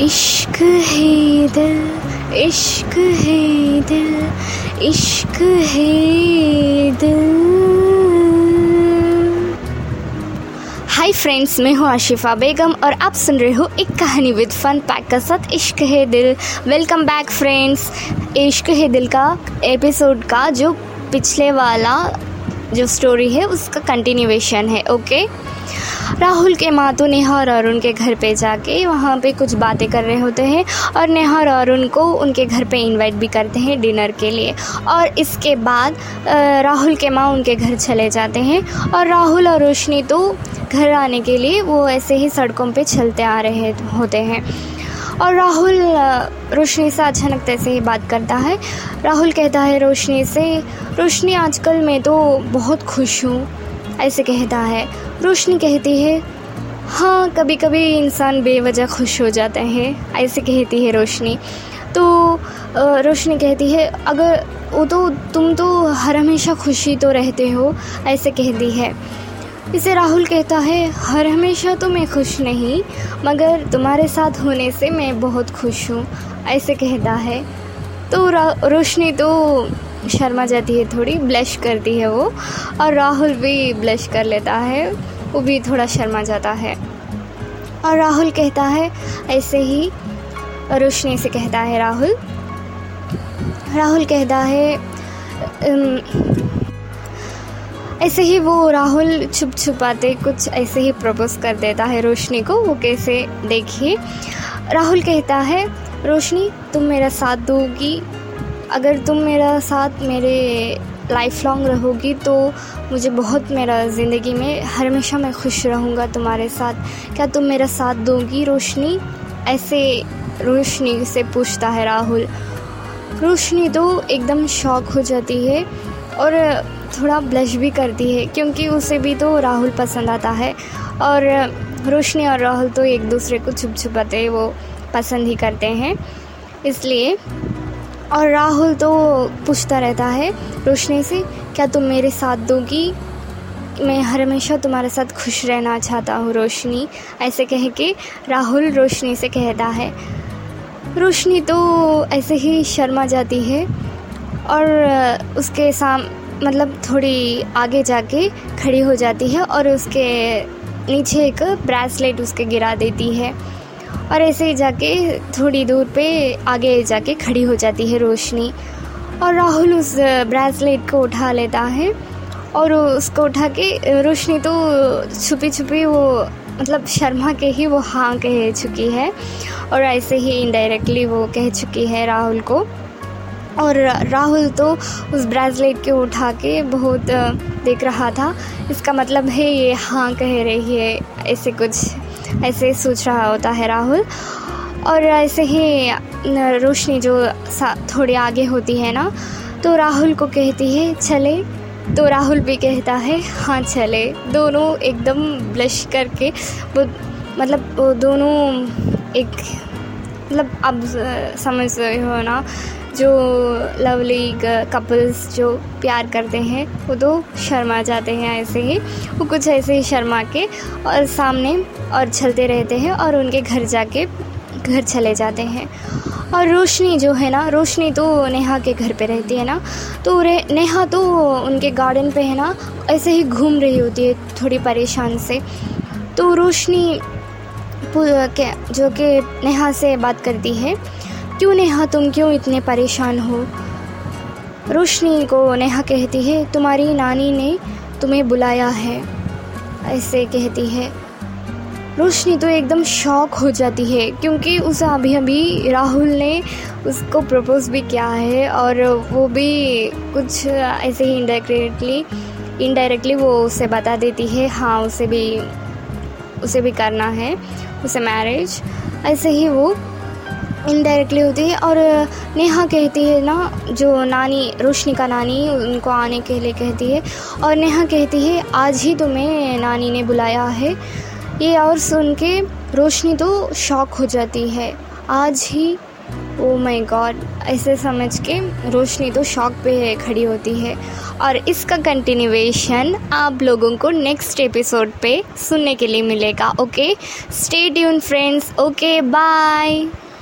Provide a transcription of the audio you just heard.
इश्क है दिल, इश्क है दिल, इश्क है दिल। हाय फ्रेंड्स मैं हूँ आशिफा बेगम और आप सुन रहे हो एक कहानी विद फन पैक का साथ इश्क है दिल। वेलकम बैक फ्रेंड्स इश्क है दिल का एपिसोड का जो पिछले वाला जो स्टोरी है, उसका कंटिन्यूएशन है ओके राहुल के माँ तो नेहा और अरुण के घर पे जाके वहाँ पे कुछ बातें कर रहे होते हैं और नेहा और अरुण को उनके घर पे इनवाइट भी करते हैं डिनर के लिए। और इसके बाद राहुल के माँ उनके घर चले जाते हैं और राहुल और रोशनी तो घर आने के लिए वो ऐसे ही सड़कों पे चलते आ रहे होते हैं। और राहुल रोशनी से अचानक तैसे ही बात करता है। राहुल कहता है, रोशनी से, रोशनी आजकल मैं तो बहुत खुश हूँ। ऐसे कहता है। रोशनी कहती है हाँ कभी कभी इंसान बेवजह खुश हो जाता है, ऐसे कहती है रोशनी। तो रोशनी कहती है, अगर वो तो तुम तो हर हमेशा खुशी तो रहते हो, ऐसे कहती है। इसे राहुल कहता है, हर हमेशा तो मैं खुश नहीं, मगर तुम्हारे साथ होने से मैं बहुत खुश हूँ, ऐसे कहता है। तो रोशनी तो शर्मा जाती है थोड़ी ब्लश करती है वो। और राहुल भी ब्लश कर लेता है, वो भी थोड़ा शर्मा जाता है। और राहुल कहता है, ऐसे ही रोशनी से कहता है राहुल। राहुल कहता है ऐसे ही वो राहुल छुप छुपाते कुछ ऐसे ही प्रपोज कर देता है रोशनी को, वो कैसे, देखिए। राहुल कहता है, रोशनी, तुम मेरा साथ दोगी अगर तुम मेरा साथ मेरे लाइफ लॉन्ग रहोगी तो मुझे बहुत मेरा ज़िंदगी में हमेशा मैं खुश रहूँगा तुम्हारे साथ। क्या तुम मेरा साथ दोगी रोशनी? ऐसे रोशनी से पूछता है राहुल। रोशनी तो एकदम शौक हो जाती है और थोड़ा ब्लश भी करती है, क्योंकि उसे भी तो राहुल पसंद आता है। और रोशनी और राहुल तो एक दूसरे को छुप छुपाते वो पसंद ही करते हैं, इसलिए और राहुल तो पूछता रहता है रोशनी से, क्या तुम मेरे साथ दोगी? मैं हर हमेशा तुम्हारे साथ खुश रहना चाहता हूँ, रोशनी, ऐसे कह के राहुल रोशनी से कहता है। रोशनी तो ऐसे ही शर्मा जाती है और उसके साम मतलब थोड़ी आगे जाके खड़ी हो जाती है और उसके नीचे एक ब्रेसलेट उसके गिरा देती है। और ऐसे ही जाके थोड़ी दूर पे आगे जाके खड़ी हो जाती है रोशनी। और राहुल उस ब्रेसलेट को उठा लेता है और उसको उठा के रोशनी तो छुपी छुपी वो मतलब शर्मा के ही वो हाँ कह चुकी है और ऐसे ही इनडायरेक्टली वो कह चुकी है राहुल को। और राहुल तो उस ब्रेसलेट के उठा के बहुत देख रहा था। इसका मतलब है ये हाँ कह रही है, ऐसे कुछ। ऐसे सोच रहा होता है राहुल। और ऐसे ही रोशनी जो थोड़ी आगे होती है ना तो राहुल को कहती है, चले। तो राहुल भी कहता है हाँ चले। दोनों एकदम ब्लश करके, वो मतलब वो दोनों एक मतलब अब, समझ रहे हो ना जो लवली कपल्स जो प्यार करते हैं, वो तो शर्मा जाते हैं ऐसे ही। वो कुछ ऐसे ही शर्मा के और सामने और चलते रहते हैं और उनके घर जाके घर चले जाते हैं। और रोशनी जो है ना, रोशनी तो नेहा के घर पे रहती है ना तो रे, नेहा तो उनके गार्डन पे है ना, ऐसे ही घूम रही होती है थोड़ी परेशान से। तो रोशनी जो कि नेहा से बात करती है क्यों नेहा तुम क्यों इतने परेशान हो? रोशनी को नेहा कहती है, तुम्हारी नानी ने तुम्हें बुलाया है, ऐसे कहती है। रोशनी तो एकदम शॉक हो जाती है, क्योंकि उसे अभी अभी राहुल ने उसको प्रपोज भी किया है और वो भी कुछ ऐसे ही इनडायरेक्टली इनडायरेक्टली वो उसे बता देती है हाँ उसे भी उसे भी करना है, उसे मैरिज ऐसे ही वो इनडायरेक्टली होती है और नेहा कहती है ना, जो नानी, रोशनी का नानी, उनको आने के लिए कहती है, और नेहा कहती है, आज ही तुम्हें नानी ने बुलाया है। ये और सुन के रोशनी तो शॉक हो जाती है। आज ही? ओ माय गॉड ऐसे समझ के रोशनी तो शॉक पे खड़ी होती है। और इसका कंटिन्यूएशन आप लोगों को नेक्स्ट एपिसोड पे सुनने के लिए मिलेगा okay stay tune friends okay bye